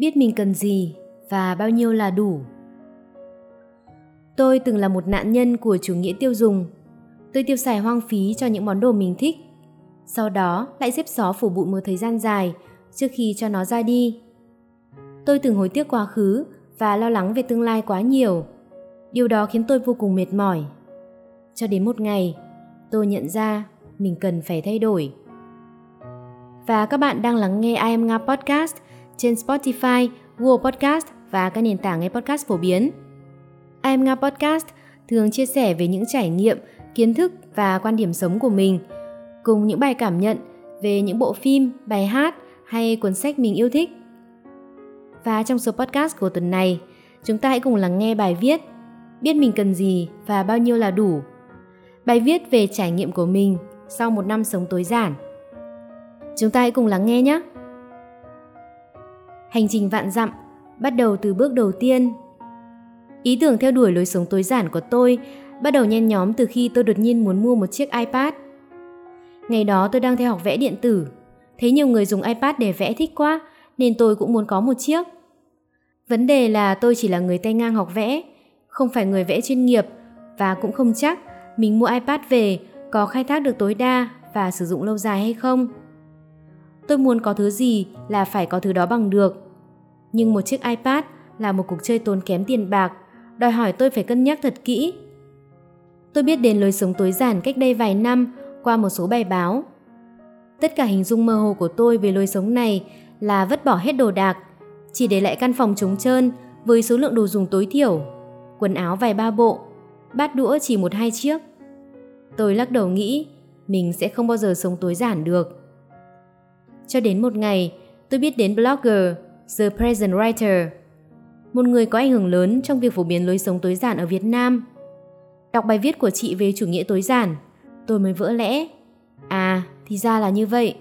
biết mình cần gì và bao nhiêu là đủ. Tôi từng là một nạn nhân của chủ nghĩa tiêu dùng. Tôi tiêu xài hoang phí cho những món đồ mình thích. Sau đó, lại xếp xó phủ bụi một thời gian dài trước khi cho nó ra đi. Tôi từng hối tiếc quá khứ và lo lắng về tương lai quá nhiều. Điều đó khiến tôi vô cùng mệt mỏi. Cho đến một ngày, tôi nhận ra mình cần phải thay đổi. Và các bạn đang lắng nghe I Am Nga Podcast trên Spotify, Google Podcast và các nền tảng nghe podcast phổ biến. I Am Nga Podcast thường chia sẻ về những trải nghiệm, kiến thức và quan điểm sống của mình, cùng những bài cảm nhận về những bộ phim, bài hát hay cuốn sách mình yêu thích. Và trong số podcast của tuần này, chúng ta hãy cùng lắng nghe bài viết Biết mình cần gì và bao nhiêu là đủ. Bài viết về trải nghiệm của mình sau một năm sống tối giản. Chúng ta hãy cùng lắng nghe nhé. Hành trình vạn dặm bắt đầu từ bước đầu tiên. Ý tưởng theo đuổi lối sống tối giản của tôi bắt đầu nhen nhóm từ khi tôi đột nhiên muốn mua một chiếc iPad. Ngày đó tôi đang theo học vẽ điện tử, thấy nhiều người dùng iPad để vẽ thích quá nên tôi cũng muốn có một chiếc. Vấn đề là tôi chỉ là người tay ngang học vẽ, không phải người vẽ chuyên nghiệp và cũng không chắc mình mua iPad về có khai thác được tối đa và sử dụng lâu dài hay không. Tôi muốn có thứ gì là phải có thứ đó bằng được. Nhưng một chiếc iPad là một cuộc chơi tốn kém tiền bạc, đòi hỏi tôi phải cân nhắc thật kỹ. Tôi biết đến lối sống tối giản cách đây vài năm qua một số bài báo. Tất cả hình dung mơ hồ của tôi về lối sống này là vứt bỏ hết đồ đạc, chỉ để lại căn phòng trống trơn với số lượng đồ dùng tối thiểu, quần áo vài ba bộ, bát đũa chỉ một hai chiếc. Tôi lắc đầu nghĩ mình sẽ không bao giờ sống tối giản được. Cho đến một ngày, tôi biết đến blogger The Present Writer, một người có ảnh hưởng lớn trong việc phổ biến lối sống tối giản ở Việt Nam. Đọc bài viết của chị về chủ nghĩa tối giản, tôi mới vỡ lẽ. À, thì ra là như vậy.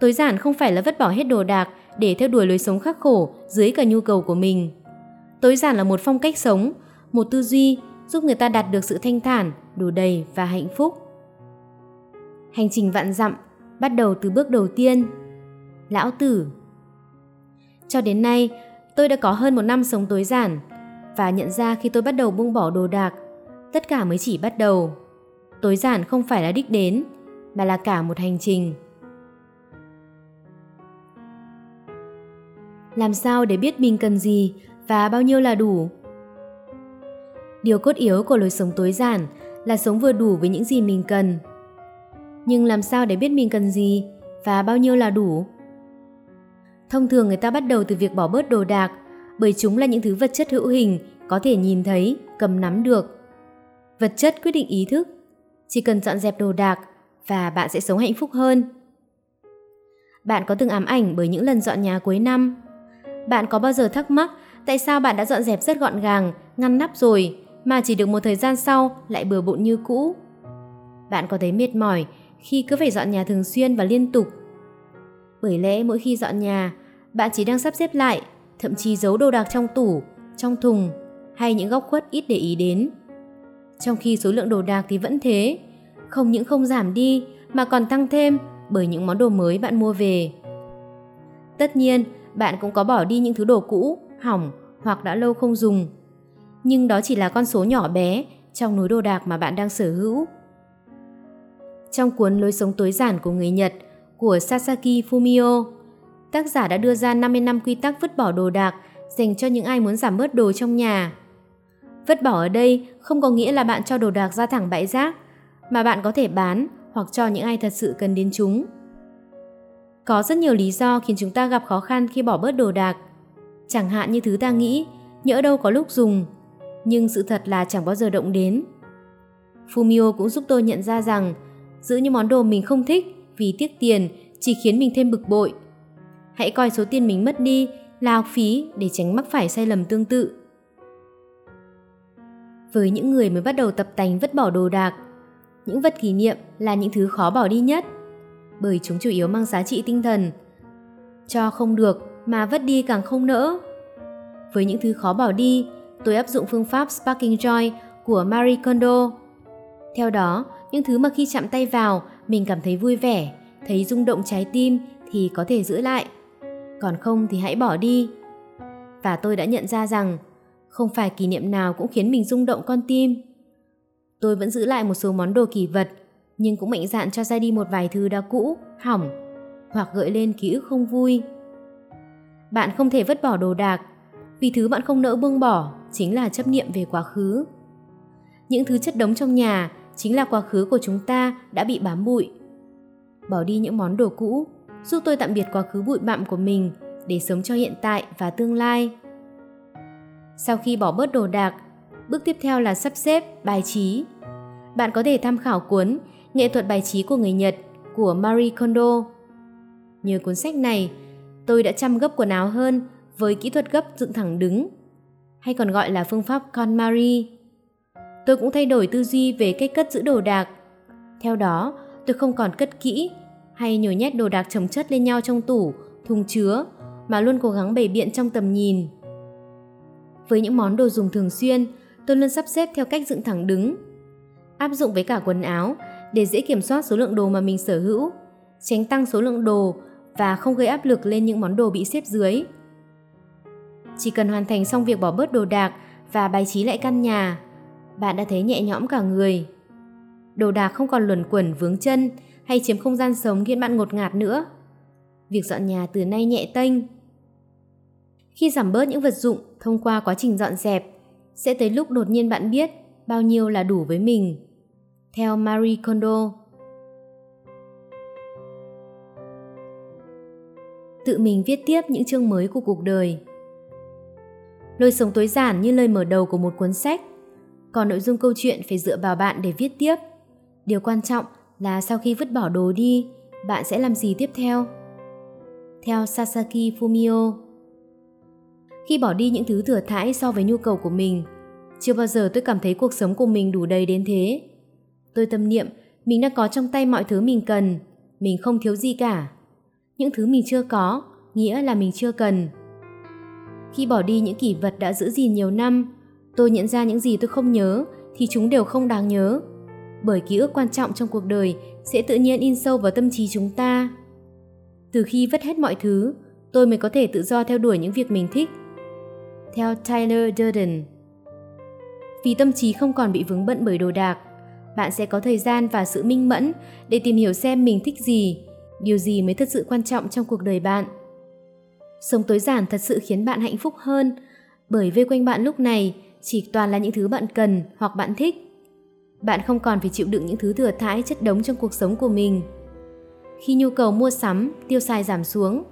Tối giản không phải là vứt bỏ hết đồ đạc để theo đuổi lối sống khắc khổ dưới cả nhu cầu của mình. Tối giản là một phong cách sống, một tư duy giúp người ta đạt được sự thanh thản, đủ đầy và hạnh phúc. Hành trình vạn dặm bắt đầu từ bước đầu tiên. Lão Tử Cho đến nay, tôi đã có hơn một năm sống tối giản và nhận ra khi tôi bắt đầu buông bỏ đồ đạc, tất cả mới chỉ bắt đầu. Tối giản không phải là đích đến, mà là cả một hành trình. Làm sao để biết mình cần gì và bao nhiêu là đủ? Điều cốt yếu của lối sống tối giản là sống vừa đủ với những gì mình cần – nhưng làm sao để biết mình cần gì và bao nhiêu là đủ? Thông thường người ta bắt đầu từ việc bỏ bớt đồ đạc, bởi chúng là những thứ vật chất hữu hình, có thể nhìn thấy, cầm nắm được. Vật chất quyết định ý thức. Chỉ cần dọn dẹp đồ đạc và bạn sẽ sống hạnh phúc hơn. Bạn có từng ám ảnh bởi những lần dọn nhà cuối năm? Bạn có bao giờ thắc mắc tại sao bạn đã dọn dẹp rất gọn gàng, ngăn nắp rồi mà chỉ được một thời gian sau lại bừa bộn như cũ? Bạn có thấy mệt mỏi khi cứ phải dọn nhà thường xuyên và liên tục. Bởi lẽ mỗi khi dọn nhà, bạn chỉ đang sắp xếp lại, thậm chí giấu đồ đạc trong tủ, trong thùng hay những góc khuất ít để ý đến. Trong khi số lượng đồ đạc thì vẫn thế, không những không giảm đi mà còn tăng thêm bởi những món đồ mới bạn mua về. Tất nhiên, bạn cũng có bỏ đi những thứ đồ cũ, hỏng hoặc đã lâu không dùng. Nhưng đó chỉ là con số nhỏ bé trong núi đồ đạc mà bạn đang sở hữu. Trong cuốn Lối sống tối giản của người Nhật của Sasaki Fumio, tác giả đã đưa ra 50 năm quy tắc vứt bỏ đồ đạc dành cho những ai muốn giảm bớt đồ trong nhà. Vứt bỏ ở đây không có nghĩa là bạn cho đồ đạc ra thẳng bãi rác, mà bạn có thể bán hoặc cho những ai thật sự cần đến chúng. Có rất nhiều lý do khiến chúng ta gặp khó khăn khi bỏ bớt đồ đạc. Chẳng hạn như thứ ta nghĩ, nhỡ đâu có lúc dùng, nhưng sự thật là chẳng bao giờ động đến. Fumio cũng giúp tôi nhận ra rằng giữ những món đồ mình không thích vì tiếc tiền chỉ khiến mình thêm bực bội. Hãy coi số tiền mình mất đi là học phí để tránh mắc phải sai lầm tương tự. Với những người mới bắt đầu tập tành vứt bỏ đồ đạc, những vật kỷ niệm là những thứ khó bỏ đi nhất, bởi chúng chủ yếu mang giá trị tinh thần. Cho không được mà vứt đi càng không nỡ. Với những thứ khó bỏ đi, tôi áp dụng phương pháp Sparking Joy của Marie Kondo. Theo đó, những thứ mà khi chạm tay vào mình cảm thấy vui vẻ, thấy rung động trái tim thì có thể giữ lại. còn không thì hãy bỏ đi. Và tôi đã nhận ra rằng không phải kỷ niệm nào cũng khiến mình rung động con tim. Tôi vẫn giữ lại một số món đồ kỳ vật, nhưng cũng mạnh dạn cho ra đi một vài thứ đã cũ, hỏng, hoặc gợi lên ký ức không vui. Bạn không thể vứt bỏ đồ đạc, vì thứ bạn không nỡ buông bỏ chính là chấp niệm về quá khứ. Những thứ chất đống trong nhà chính là quá khứ của chúng ta đã bị bám bụi. Bỏ đi những món đồ cũ, giúp tôi tạm biệt quá khứ bụi bặm của mình để sống cho hiện tại và tương lai. Sau khi bỏ bớt đồ đạc, bước tiếp theo là sắp xếp, bài trí. Bạn có thể tham khảo cuốn Nghệ thuật bài trí của người Nhật của Marie Kondo. Nhờ cuốn sách này, tôi đã chăm gấp quần áo hơn với kỹ thuật gấp dựng thẳng đứng, hay còn gọi là phương pháp KonMari. Tôi cũng thay đổi tư duy về cách cất giữ đồ đạc. Theo đó, tôi không còn cất kỹ hay nhồi nhét đồ đạc chồng chất lên nhau trong tủ, thùng chứa, mà luôn cố gắng bày biện trong tầm nhìn. Với những món đồ dùng thường xuyên, tôi luôn sắp xếp theo cách dựng thẳng đứng. Áp dụng với cả quần áo để dễ kiểm soát số lượng đồ mà mình sở hữu, tránh tăng số lượng đồ và không gây áp lực lên những món đồ bị xếp dưới. Chỉ cần hoàn thành xong việc bỏ bớt đồ đạc và bài trí lại căn nhà, bạn đã thấy nhẹ nhõm cả người. Đồ đạc không còn luẩn quẩn vướng chân hay chiếm không gian sống khiến bạn ngột ngạt nữa. Việc dọn nhà từ nay nhẹ tênh. Khi giảm bớt những vật dụng thông qua quá trình dọn dẹp, sẽ tới lúc đột nhiên bạn biết bao nhiêu là đủ với mình. Theo Marie Kondo Tự mình viết tiếp những chương mới của cuộc đời Lối sống tối giản như lời mở đầu của một cuốn sách, còn nội dung câu chuyện phải dựa vào bạn để viết tiếp. Điều quan trọng là sau khi vứt bỏ đồ đi, bạn sẽ làm gì tiếp theo? Theo Sasaki Fumio Khi bỏ đi những thứ thừa thãi so với nhu cầu của mình, chưa bao giờ tôi cảm thấy cuộc sống của mình đủ đầy đến thế. Tôi tâm niệm mình đã có trong tay mọi thứ mình cần, mình không thiếu gì cả. Những thứ mình chưa có, nghĩa là mình chưa cần. Khi bỏ đi những kỷ vật đã giữ gìn nhiều năm, tôi nhận ra những gì tôi không nhớ thì chúng đều không đáng nhớ. Bởi ký ức quan trọng trong cuộc đời sẽ tự nhiên in sâu vào tâm trí chúng ta. Từ khi vứt hết mọi thứ, tôi mới có thể tự do theo đuổi những việc mình thích. Theo Tyler Durden Vì tâm trí không còn bị vướng bận bởi đồ đạc, bạn sẽ có thời gian và sự minh mẫn để tìm hiểu xem mình thích gì, điều gì mới thật sự quan trọng trong cuộc đời bạn. Sống tối giản thật sự khiến bạn hạnh phúc hơn, bởi vây quanh bạn lúc này chỉ toàn là những thứ bạn cần hoặc bạn thích. Bạn không còn phải chịu đựng những thứ thừa thãi chất đống trong cuộc sống của mình. Khi nhu cầu mua sắm, tiêu xài giảm xuống,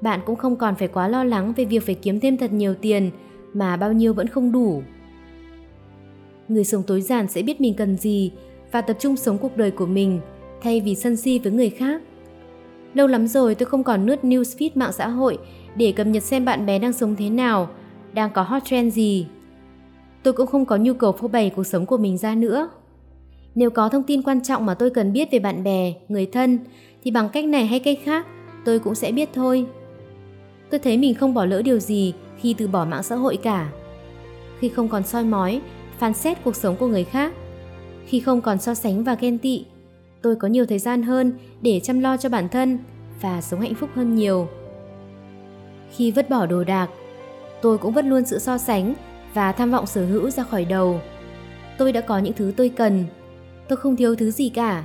bạn cũng không còn phải quá lo lắng về việc phải kiếm thêm thật nhiều tiền mà bao nhiêu vẫn không đủ. Người sống tối giản sẽ biết mình cần gì và tập trung sống cuộc đời của mình thay vì sân si với người khác. Lâu lắm rồi tôi không còn nướt newsfeed mạng xã hội để cập nhật xem bạn bè đang sống thế nào, đang có hot trend gì. Tôi cũng không có nhu cầu phô bày cuộc sống của mình ra nữa. Nếu có thông tin quan trọng mà tôi cần biết về bạn bè, người thân, thì bằng cách này hay cách khác, tôi cũng sẽ biết thôi. Tôi thấy mình không bỏ lỡ điều gì khi từ bỏ mạng xã hội cả. Khi không còn soi mói, phán xét cuộc sống của người khác, khi không còn so sánh và ghen tị, tôi có nhiều thời gian hơn để chăm lo cho bản thân và sống hạnh phúc hơn nhiều. Khi vứt bỏ đồ đạc, tôi cũng vứt luôn sự so sánh và tham vọng sở hữu ra khỏi đầu. Tôi đã có những thứ tôi cần, tôi không thiếu thứ gì cả.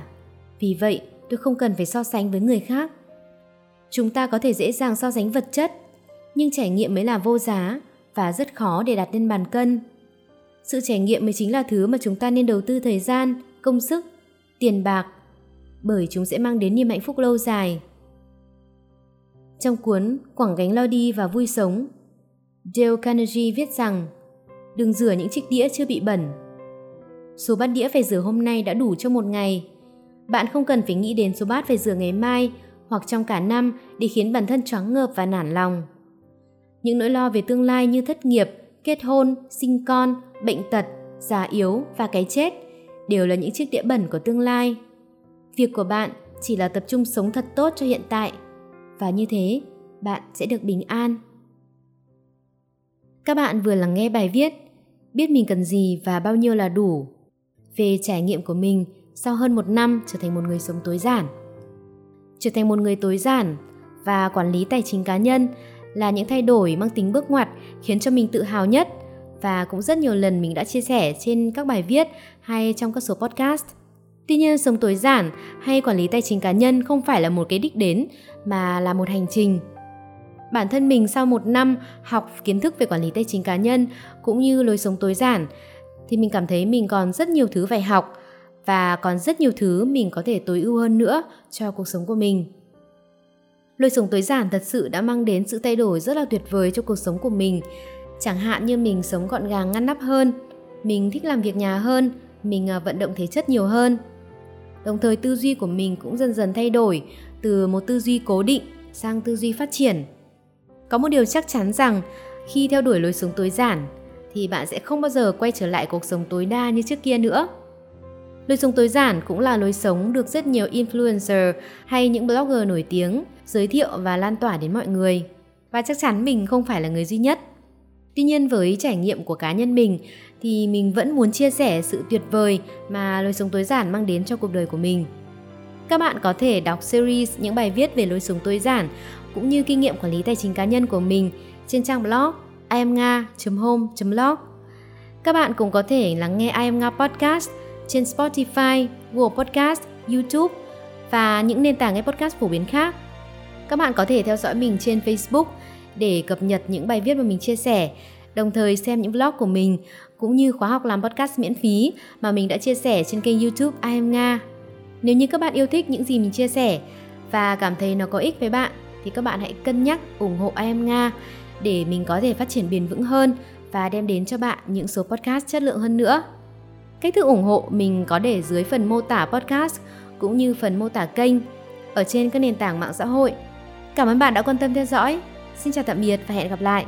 Vì vậy, tôi không cần phải so sánh với người khác. Chúng ta có thể dễ dàng so sánh vật chất, nhưng trải nghiệm mới là vô giá và rất khó để đặt lên bàn cân. Sự trải nghiệm mới chính là thứ mà chúng ta nên đầu tư thời gian, công sức, tiền bạc, bởi chúng sẽ mang đến niềm hạnh phúc lâu dài. Trong cuốn Quảng gánh lo đi và vui sống, Dale Carnegie viết rằng đừng rửa những chiếc đĩa chưa bị bẩn. Số bát đĩa phải rửa hôm nay đã đủ cho một ngày. Bạn không cần phải nghĩ đến số bát phải rửa ngày mai hoặc trong cả năm để khiến bản thân choáng ngợp và nản lòng. Những nỗi lo về tương lai như thất nghiệp, kết hôn, sinh con, bệnh tật, già yếu và cái chết đều là những chiếc đĩa bẩn của tương lai. Việc của bạn chỉ là tập trung sống thật tốt cho hiện tại và như thế bạn sẽ được bình an. Các bạn vừa lắng nghe bài viết Biết mình cần gì và bao nhiêu là đủ về trải nghiệm của mình, sau hơn một năm trở thành một người sống tối giản. Trở thành một người tối giản và quản lý tài chính cá nhân là những thay đổi mang tính bước ngoặt khiến cho mình tự hào nhất và cũng rất nhiều lần mình đã chia sẻ trên các bài viết hay trong các số podcast. Tuy nhiên, sống tối giản hay quản lý tài chính cá nhân không phải là một cái đích đến mà là một hành trình. Bản thân mình sau một năm học kiến thức về quản lý tài chính cá nhân cũng như lối sống tối giản thì mình cảm thấy mình còn rất nhiều thứ phải học và còn rất nhiều thứ mình có thể tối ưu hơn nữa cho cuộc sống của mình. Lối sống tối giản thật sự đã mang đến sự thay đổi rất là tuyệt vời cho cuộc sống của mình. Chẳng hạn như mình sống gọn gàng ngăn nắp hơn, mình thích làm việc nhà hơn, mình à, vận động thể chất nhiều hơn. Đồng thời tư duy của mình cũng dần dần thay đổi từ một tư duy cố định sang tư duy phát triển. Có một điều chắc chắn rằng, khi theo đuổi lối sống tối giản, thì bạn sẽ không bao giờ quay trở lại cuộc sống tối đa như trước kia nữa. Lối sống tối giản cũng là lối sống được rất nhiều influencer hay những blogger nổi tiếng giới thiệu và lan tỏa đến mọi người. Và chắc chắn mình không phải là người duy nhất. Tuy nhiên với trải nghiệm của cá nhân mình, thì mình vẫn muốn chia sẻ sự tuyệt vời mà lối sống tối giản mang đến cho cuộc đời của mình. Các bạn có thể đọc series những bài viết về lối sống tối giản cũng như kinh nghiệm quản lý tài chính cá nhân của mình trên trang blog iamnga.home.blog. Các bạn cũng có thể lắng nghe I Am Nga Podcast trên Spotify, Google Podcast, YouTube và những nền tảng nghe podcast phổ biến khác. Các bạn có thể theo dõi mình trên Facebook để cập nhật những bài viết mà mình chia sẻ, đồng thời xem những vlog của mình cũng như khóa học làm podcast miễn phí mà mình đã chia sẻ trên kênh YouTube I Am Nga. Nếu như các bạn yêu thích những gì mình chia sẻ và cảm thấy nó có ích với bạn thì các bạn hãy cân nhắc, ủng hộ em Nga để mình có thể phát triển bền vững hơn và đem đến cho bạn những số podcast chất lượng hơn nữa. Cách thức ủng hộ mình có để dưới phần mô tả podcast cũng như phần mô tả kênh ở trên các nền tảng mạng xã hội. Cảm ơn bạn đã quan tâm theo dõi. Xin chào tạm biệt và hẹn gặp lại.